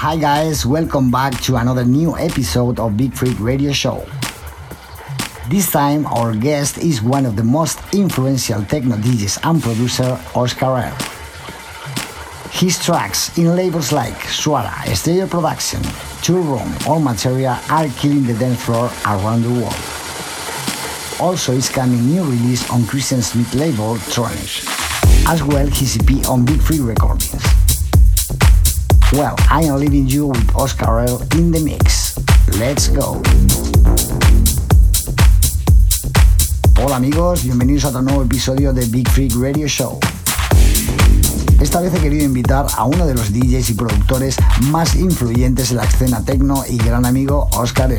Hi guys, welcome back to another new episode of Big Freak Radio Show. This time our guest is one of the most influential techno DJs and producer, Oscar L. His tracks in labels like Suara, Stereo Production, Tool Room, or Materia are killing the dance floor around the world. Also is coming new release on Christian Smith label Tronish, as well his EP on Big Free Recordings. Well, I am leaving you with Oscar L in the mix. Let's go. Hola amigos, bienvenidos a otro nuevo episodio de Big Freak Radio Show. Esta vez he querido invitar a uno de los DJs y productores más influyentes en la escena techno y gran amigo Oscar L.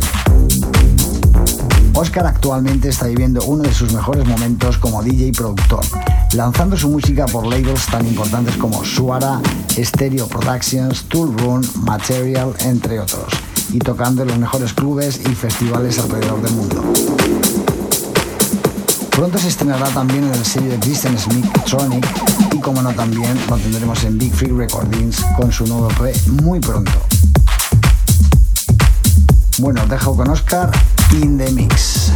Oscar actualmente está viviendo uno de sus mejores momentos como DJ y productor, lanzando su música por labels tan importantes como Suara, Stereo Productions, Tool Room, Material, entre otros, y tocando en los mejores clubes y festivales alrededor del mundo. Pronto se estrenará también en el sello de Christian Smith Tronic y como no también lo tendremos en Big Freak Recordings con su nuevo EP muy pronto. Bueno, dejo con Oscar in the mix.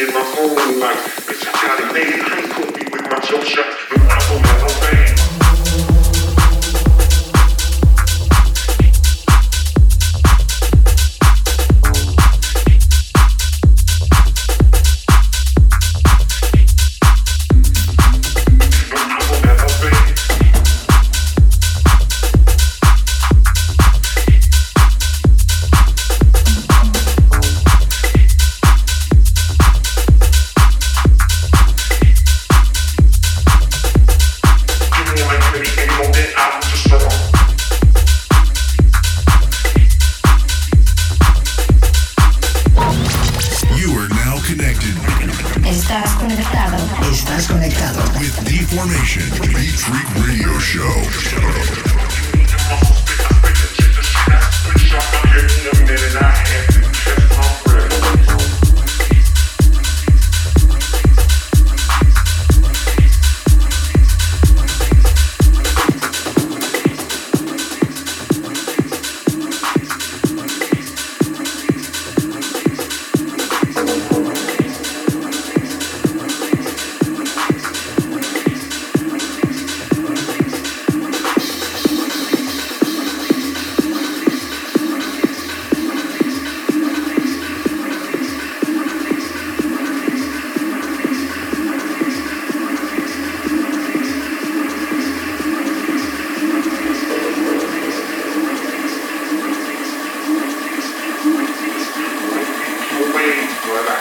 in my own life. Bitch, I got it made. I ain't put be with my jump shots, but I'm on my.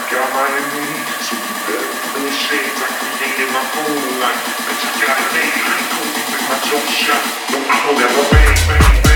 got my knees So you better feel the shades I created my whole life But you gotta make it cool With my jump shot No, I don't ever bang,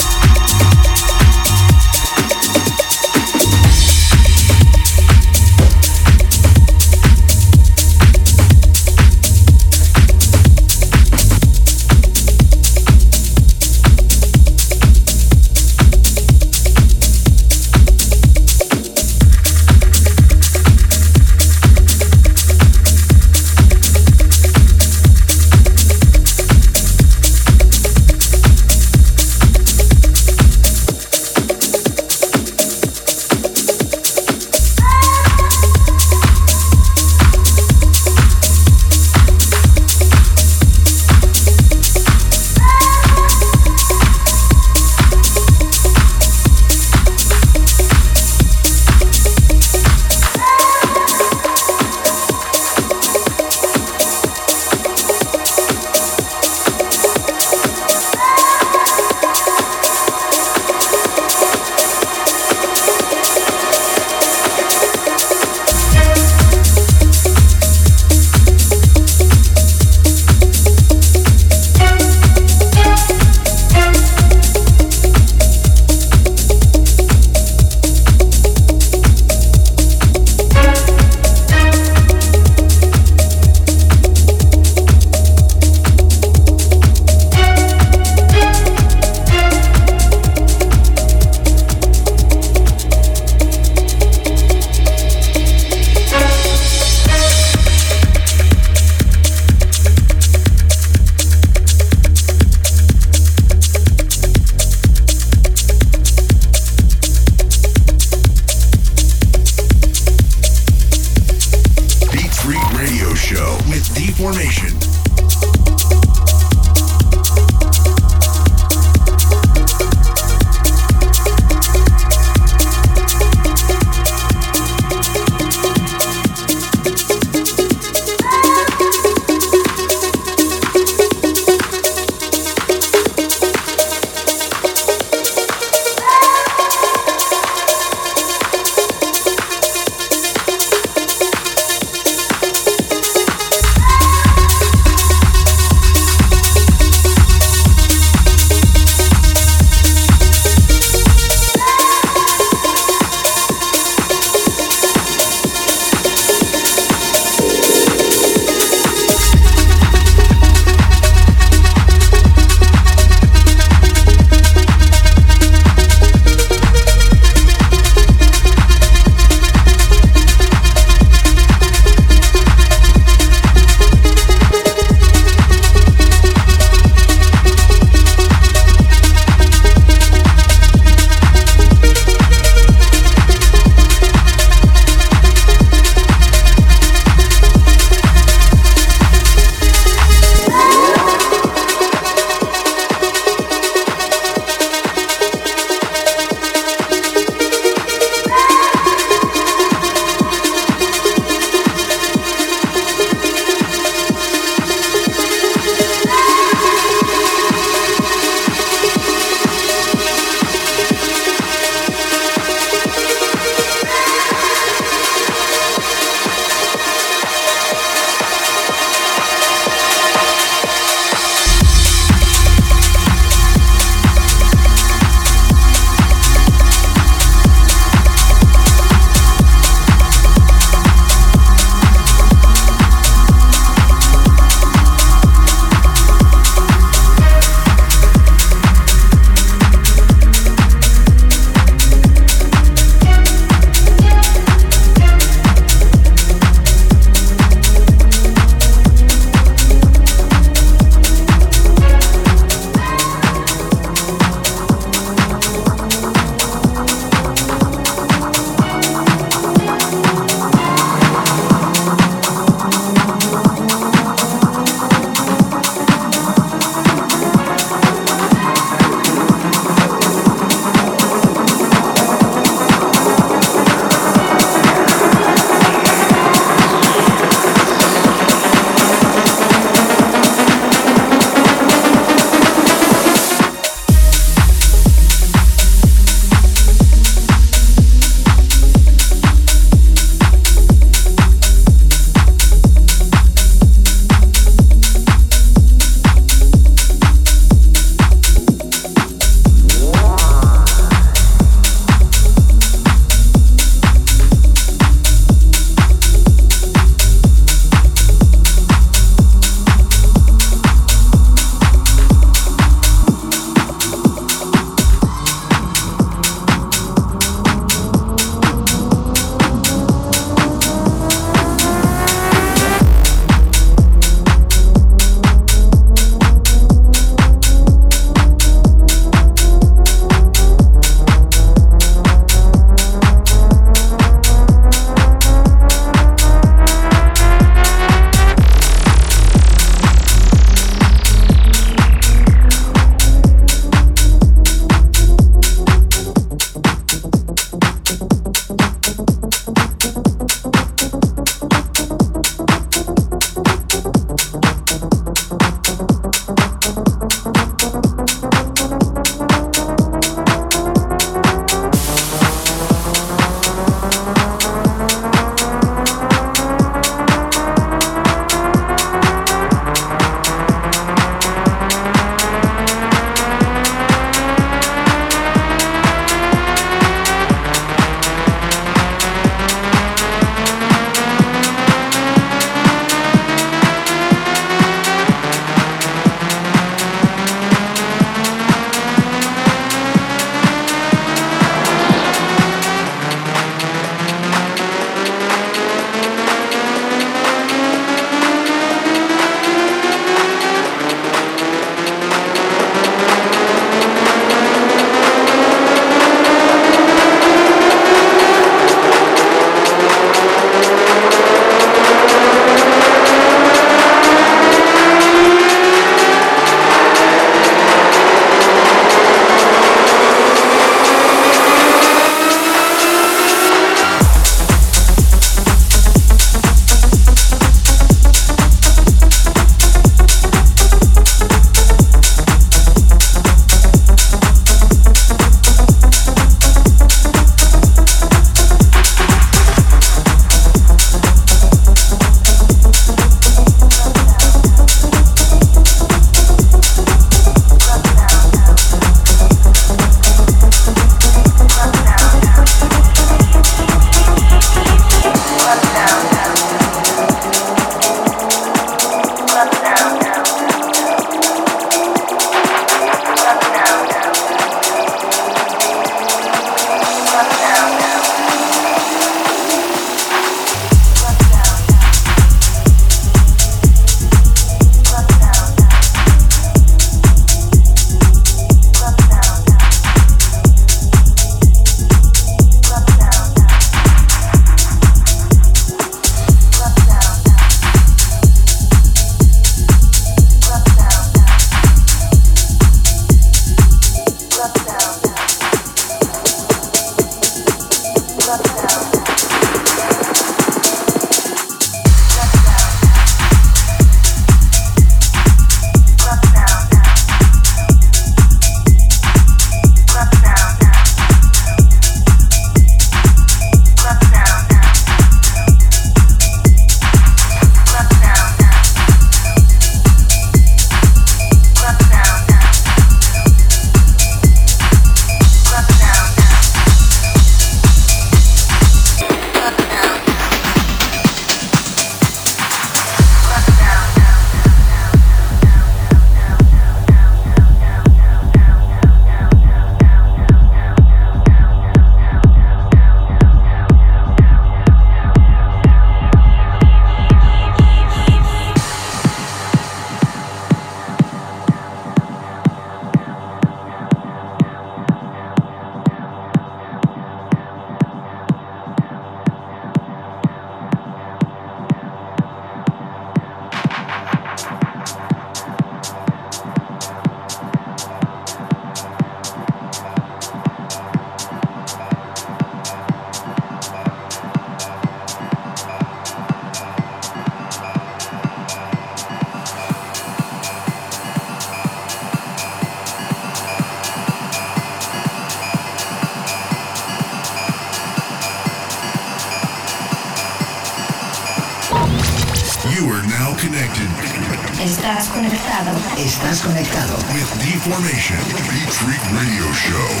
Estás conectado. Estás conectado. With Deformation, Beat Freak Radio Show.